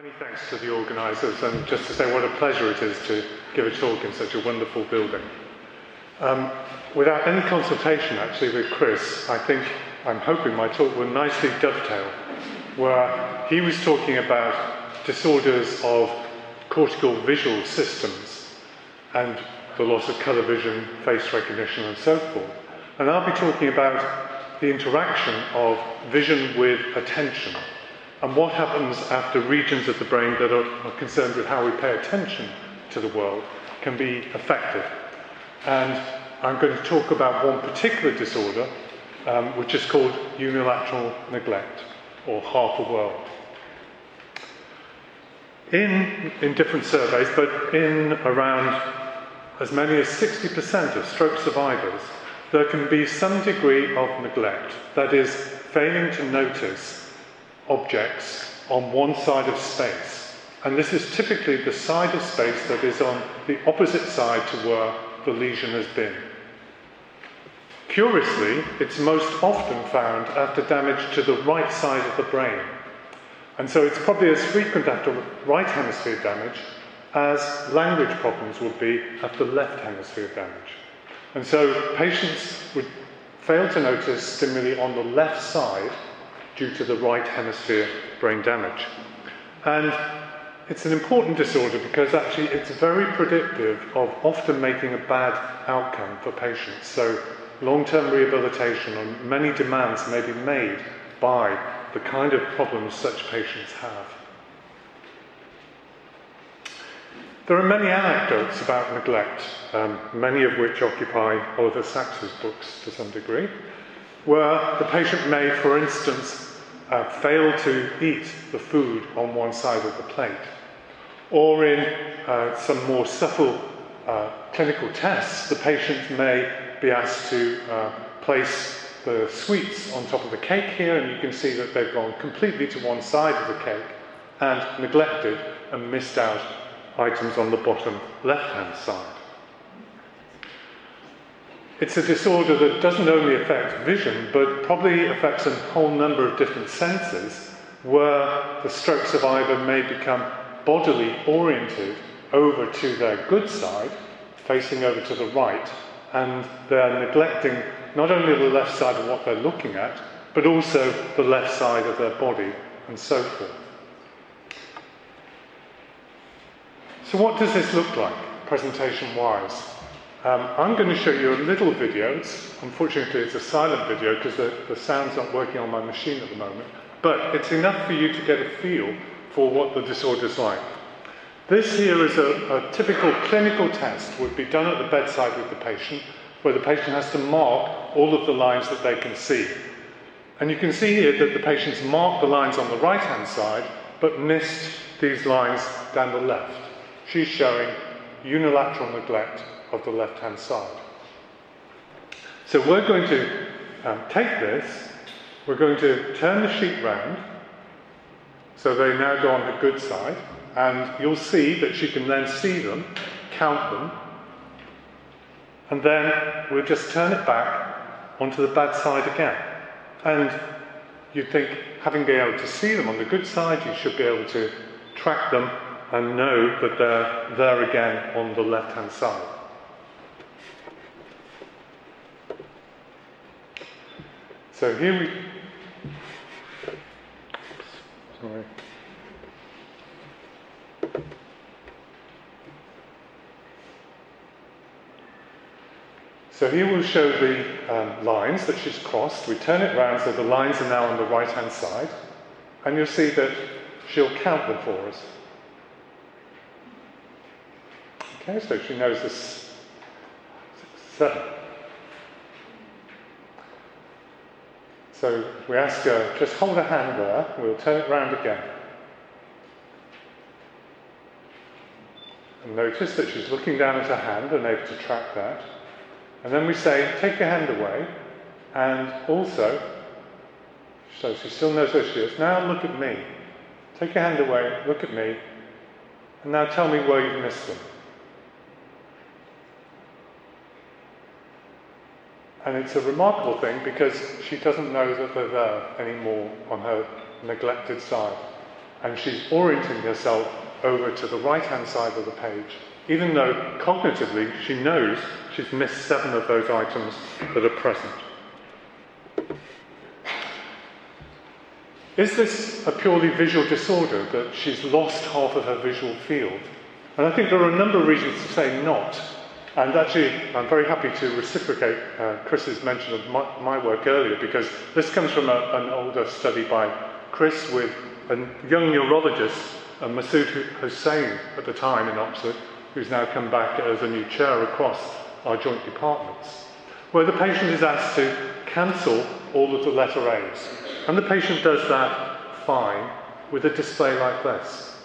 Many thanks to the organisers, and just to say what a pleasure it is to give a talk in such a wonderful building. Um, without any consultation, actually, with Chris, I think I'm hoping my talk will nicely dovetail, where he was talking about disorders of cortical visual systems and the loss of colour vision, face recognition, and so forth. And I'll be talking about the interaction of vision with attention and what happens after regions of the brain that are, concerned with how we pay attention to the world can be affected. And I'm going to talk about one particular disorder, um, which is called unilateral neglect, or half a world. In, in different surveys, but in around as many as 60% of stroke survivors, there can be some degree of neglect, that is, failing to notice objects on one side of space. And this is typically the side of space that is on the opposite side to where the lesion has been. Curiously, it's most often found after damage to the right side of the brain. And so it's probably as frequent after right hemisphere damage as language problems would be after left hemisphere damage. And so patients would fail to notice stimuli on the left side due to the right hemisphere brain damage. And it's an important disorder because actually it's very predictive of often making a bad outcome for patients. So, long term rehabilitation and many demands may be made by the kind of problems such patients have. There are many anecdotes about neglect, um, many of which occupy Oliver Sacks's books to some degree, where the patient may, for instance, uh, fail to eat the food on one side of the plate. Or in uh, some more subtle uh, clinical tests, the patient may be asked to uh, place the sweets on top of the cake here, and you can see that they've gone completely to one side of the cake and neglected and missed out items on the bottom left hand side. It's a disorder that doesn't only affect vision, but probably affects a whole number of different senses, where the stroke survivor may become bodily oriented over to their good side, facing over to the right, and they're neglecting not only the left side of what they're looking at, but also the left side of their body, and so forth. So, what does this look like, presentation wise? Um, I'm going to show you a little video. It's, unfortunately, it's a silent video because the, the sound's not working on my machine at the moment. But it's enough for you to get a feel for what the disorder's like. This here is a, a typical clinical test, would be done at the bedside with the patient, where the patient has to mark all of the lines that they can see. And you can see here that the patient's marked the lines on the right hand side, but missed these lines down the left. She's showing unilateral neglect of the left hand side. So we're going to um, take this, we're going to turn the sheet round, so they now go on the good side, and you'll see that she can then see them, count them, and then we'll just turn it back onto the bad side again. And you'd think, having been able to see them on the good side, you should be able to track them and know that they're there again on the left hand side. So here we. Sorry. So here we'll show the um, lines that she's crossed. We turn it round so the lines are now on the right hand side. And you'll see that she'll count them for us. Okay, so she knows this seven. So we ask her, just hold her hand there, we'll turn it round again. And notice that she's looking down at her hand and able to track that. And then we say, take your hand away. And also, so she still knows where she is. Now look at me. Take your hand away, look at me. And now tell me where you've missed them. And it's a remarkable thing because she doesn't know that they're there anymore on her neglected side. and she's orienting herself over to the right hand side of the page, even though cognitively she knows she's missed seven of those items that are present. Is this a purely visual disorder that she's lost half of her visual field? And I think there are a number of reasons to say not. And actually, I'm very happy to reciprocate uh, Chris's mention of my, my, work earlier because this comes from a, an older study by Chris with a young neurologist, uh, Masud Husain at the time in Oxford, who's now come back as a new chair across our joint departments, where the patient is asked to cancel all of the letter A's. And the patient does that fine with a display like this.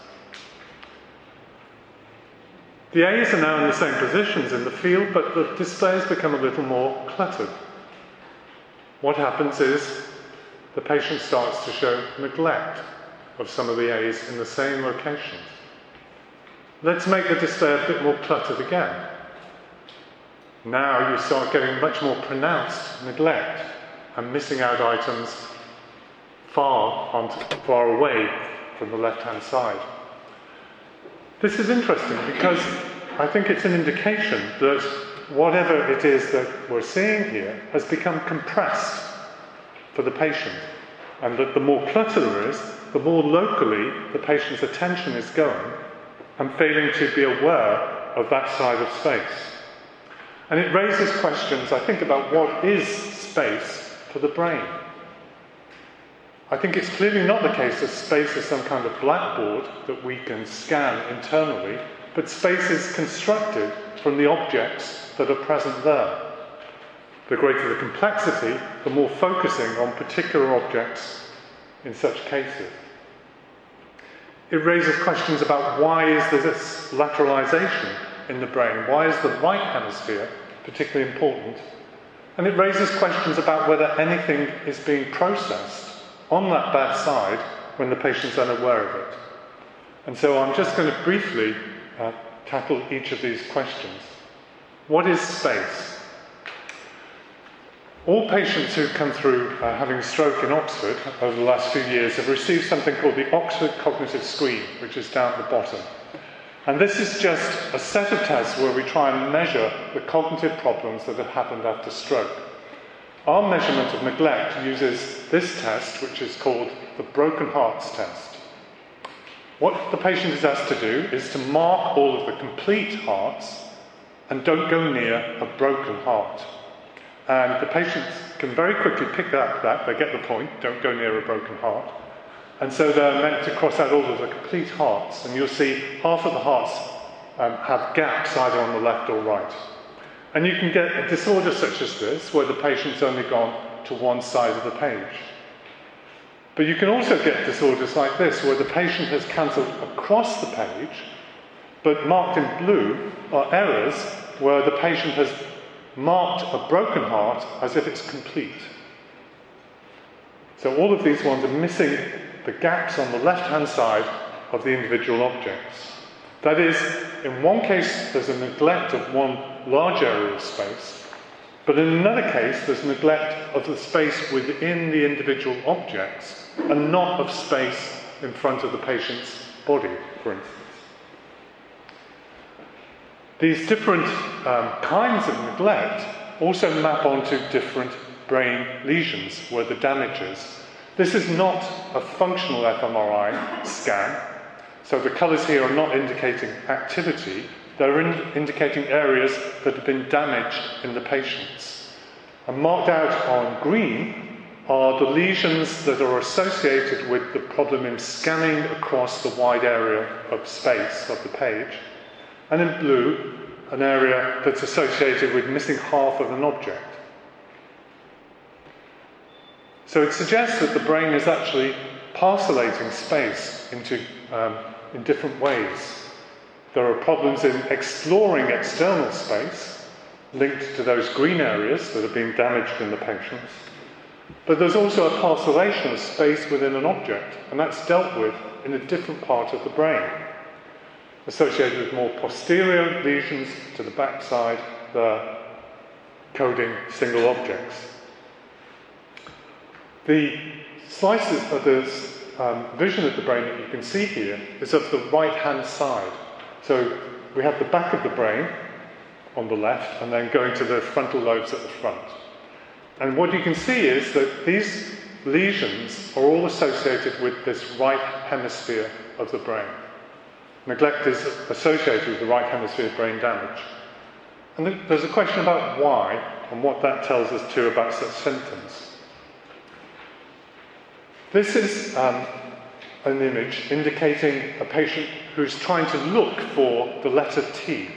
The A's are now in the same positions in the field, but the displays become a little more cluttered. What happens is the patient starts to show neglect of some of the A's in the same locations. Let's make the display a bit more cluttered again. Now you start getting much more pronounced neglect and missing out items far, far away from the left hand side. This is interesting because I think it's an indication that whatever it is that we're seeing here has become compressed for the patient, and that the more clutter there is, the more locally the patient's attention is going and failing to be aware of that side of space. And it raises questions, I think, about what is space for the brain. I think it's clearly not the case that space is some kind of blackboard that we can scan internally, but space is constructed from the objects that are present there. The greater the complexity, the more focusing on particular objects in such cases. It raises questions about why is there this lateralization in the brain? Why is the right hemisphere particularly important? And it raises questions about whether anything is being processed on that bad side when the patient's unaware of it. And so I'm just going to briefly uh, tackle each of these questions. What is space? All patients who come through uh, having stroke in Oxford over the last few years have received something called the Oxford Cognitive Screen, which is down at the bottom. And this is just a set of tests where we try and measure the cognitive problems that have happened after stroke. Our measurement of neglect uses this test, which is called the broken hearts test. What the patient is asked to do is to mark all of the complete hearts and don't go near a broken heart. And the patients can very quickly pick up that, they get the point, don't go near a broken heart. And so they're meant to cross out all of the complete hearts, and you'll see half of the hearts um, have gaps either on the left or right. And you can get a disorder such as this, where the patient's only gone to one side of the page. But you can also get disorders like this, where the patient has cancelled across the page, but marked in blue are errors where the patient has marked a broken heart as if it's complete. So all of these ones are missing the gaps on the left hand side of the individual objects. That is, in one case, there's a neglect of one large area of space, but in another case, there's neglect of the space within the individual objects and not of space in front of the patient's body, for instance. These different um, kinds of neglect also map onto different brain lesions where the damage is. This is not a functional fMRI scan, so the colours here are not indicating activity, they're in indicating areas that have been damaged in the patients. And marked out on green are the lesions that are associated with the problem in scanning across the wide area of space of the page. And in blue, an area that's associated with missing half of an object. So it suggests that the brain is actually parcellating space into um, in different ways. There are problems in exploring external space, linked to those green areas that are being damaged in the patients. But there's also a parcellation of space within an object, and that's dealt with in a different part of the brain, associated with more posterior lesions to the backside, the coding single objects. The slices of the um, vision of the brain that you can see here is of the right hand side. So we have the back of the brain on the left and then going to the frontal lobes at the front. And what you can see is that these lesions are all associated with this right hemisphere of the brain. Neglect is associated with the right hemisphere brain damage. And there's a question about why and what that tells us too about such symptoms. This is um, an image indicating a patient who's trying to look for the letter T.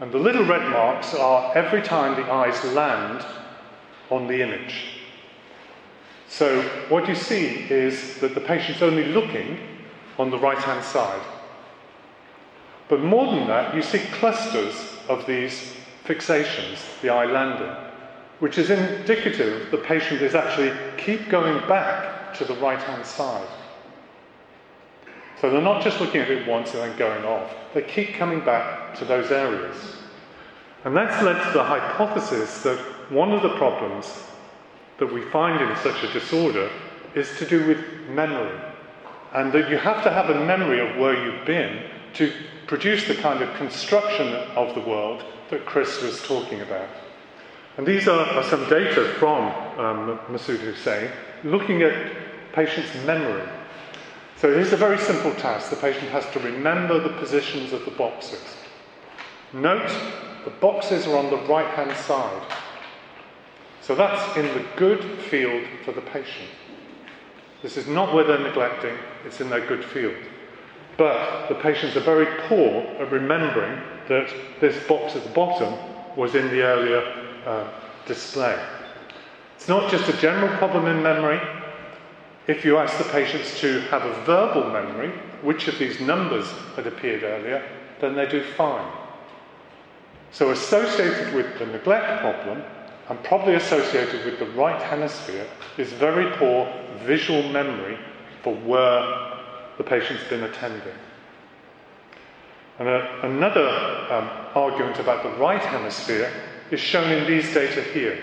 And the little red marks are every time the eyes land on the image. So what you see is that the patient's only looking on the right hand side. But more than that, you see clusters of these fixations, the eye landing which is indicative the patient is actually keep going back to the right hand side. So they're not just looking at it once and then going off, they keep coming back to those areas. And that's led to the hypothesis that one of the problems that we find in such a disorder is to do with memory. And that you have to have a memory of where you've been to produce the kind of construction of the world that Chris was talking about. And these are, are some data from um, Masud Husain looking at patients' memory. So here's a very simple task. The patient has to remember the positions of the boxes. Note the boxes are on the right hand side. So that's in the good field for the patient. This is not where they're neglecting, it's in their good field. But the patients are very poor at remembering that this box at the bottom was in the area uh, display. It's not just a general problem in memory. If you ask the patients to have a verbal memory, which of these numbers had appeared earlier, then they do fine. So, associated with the neglect problem, and probably associated with the right hemisphere, is very poor visual memory for where the patient's been attending. And uh, another um, argument about the right hemisphere is shown in these data here.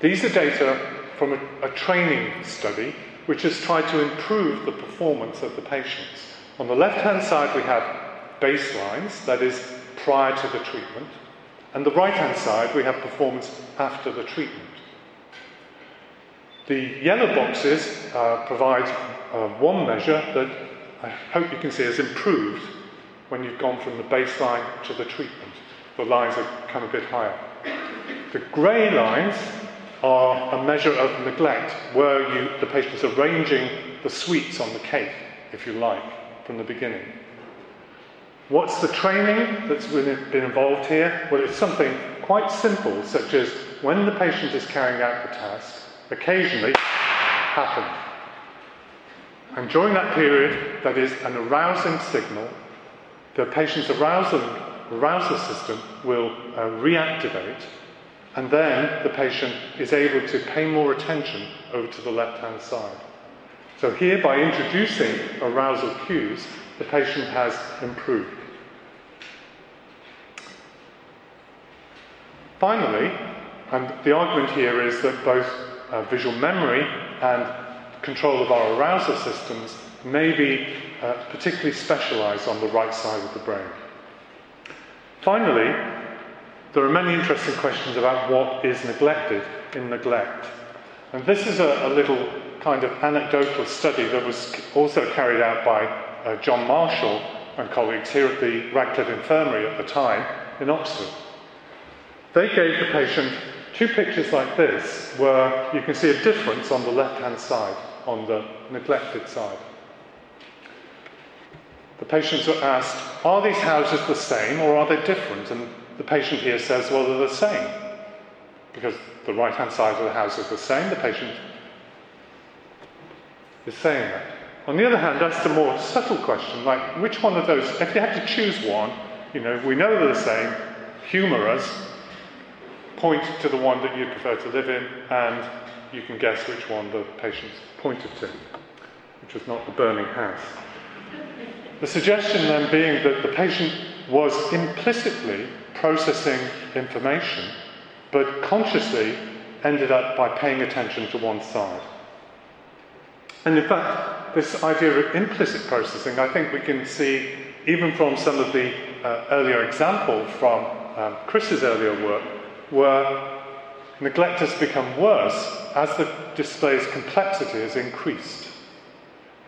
These are data from a, a, training study which has tried to improve the performance of the patients. On the left hand side, we have baselines, that is, prior to the treatment, and the right hand side, we have performance after the treatment. The yellow boxes uh, provide uh, one measure that I hope you can see has improved when you've gone from the baseline to the treatment the lines have come a bit higher. The grey lines are a measure of neglect, where you, the is arranging the sweets on the cake, if you like, from the beginning. What's the training that's been involved here? Well, it's something quite simple, such as when the patient is carrying out the task, occasionally happen. And during that period, that is an arousing signal, the patient's arousal arousal system will uh, reactivate, and then the patient is able to pay more attention over to the left hand side. So, here, by introducing arousal cues, the patient has improved. Finally, and the argument here is that both uh, visual memory and control of our arousal systems may be uh, particularly specialized on the right side of the brain. Finally, there are many interesting questions about what is neglected in neglect. And this is a, a little kind of anecdotal study that was also carried out by uh, John Marshall and colleagues here at the Radcliffe Infirmary at the time in Oxford. They gave the patient two pictures like this, where you can see a difference on the left hand side, on the neglected side. The patients were asked, Are these houses the same or are they different? And the patient here says, Well, they're the same. Because the right hand side of the house is the same, the patient is saying that. On the other hand, that's the more subtle question, like which one of those, if you had to choose one, you know, we know they're the same, humour us, point to the one that you prefer to live in, and you can guess which one the patient pointed to, which was not the burning house. The suggestion then being that the patient was implicitly processing information, but consciously ended up by paying attention to one side. And in fact, this idea of implicit processing, I think we can see even from some of the uh, earlier examples from um, Chris's earlier work, where neglect has become worse as the display's complexity has increased.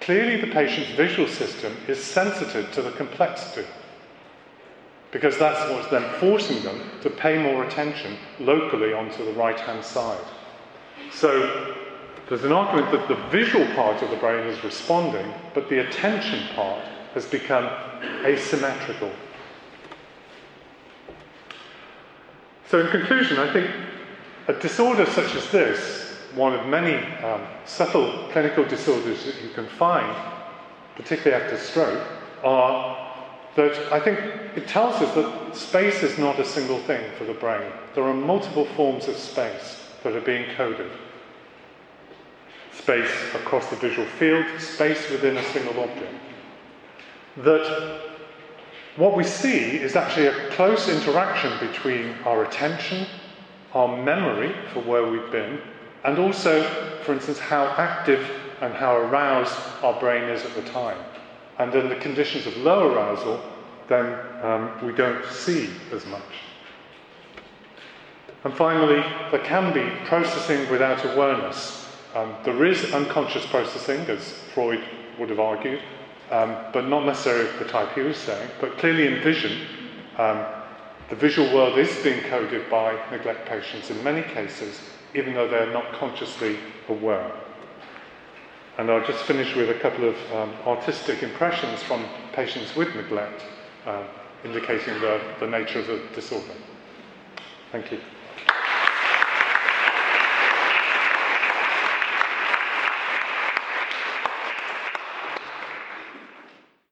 Clearly, the patient's visual system is sensitive to the complexity because that's what's then forcing them to pay more attention locally onto the right hand side. So there's an argument that the visual part of the brain is responding, but the attention part has become asymmetrical. So, in conclusion, I think a disorder such as this, one of many um, subtle clinical disorders that you can find, particularly after stroke, are that I think it tells us that space is not a single thing for the brain. There are multiple forms of space that are being coded space across the visual field, space within a single object. That what we see is actually a close interaction between our attention, our memory for where we've been, and also, for instance, how active and how aroused our brain is at the time. And in the conditions of low arousal, then um, we don't see as much. And finally, there can be processing without awareness. Um, there is unconscious processing, as Freud would have argued, um, but not necessarily the type he was saying. But clearly, in vision, um, the visual world is being coded by neglect patients in many cases, even though they're not consciously aware. And I'll just finish with a couple of um, artistic impressions from patients with neglect, uh, indicating the, the nature of the disorder. Thank you.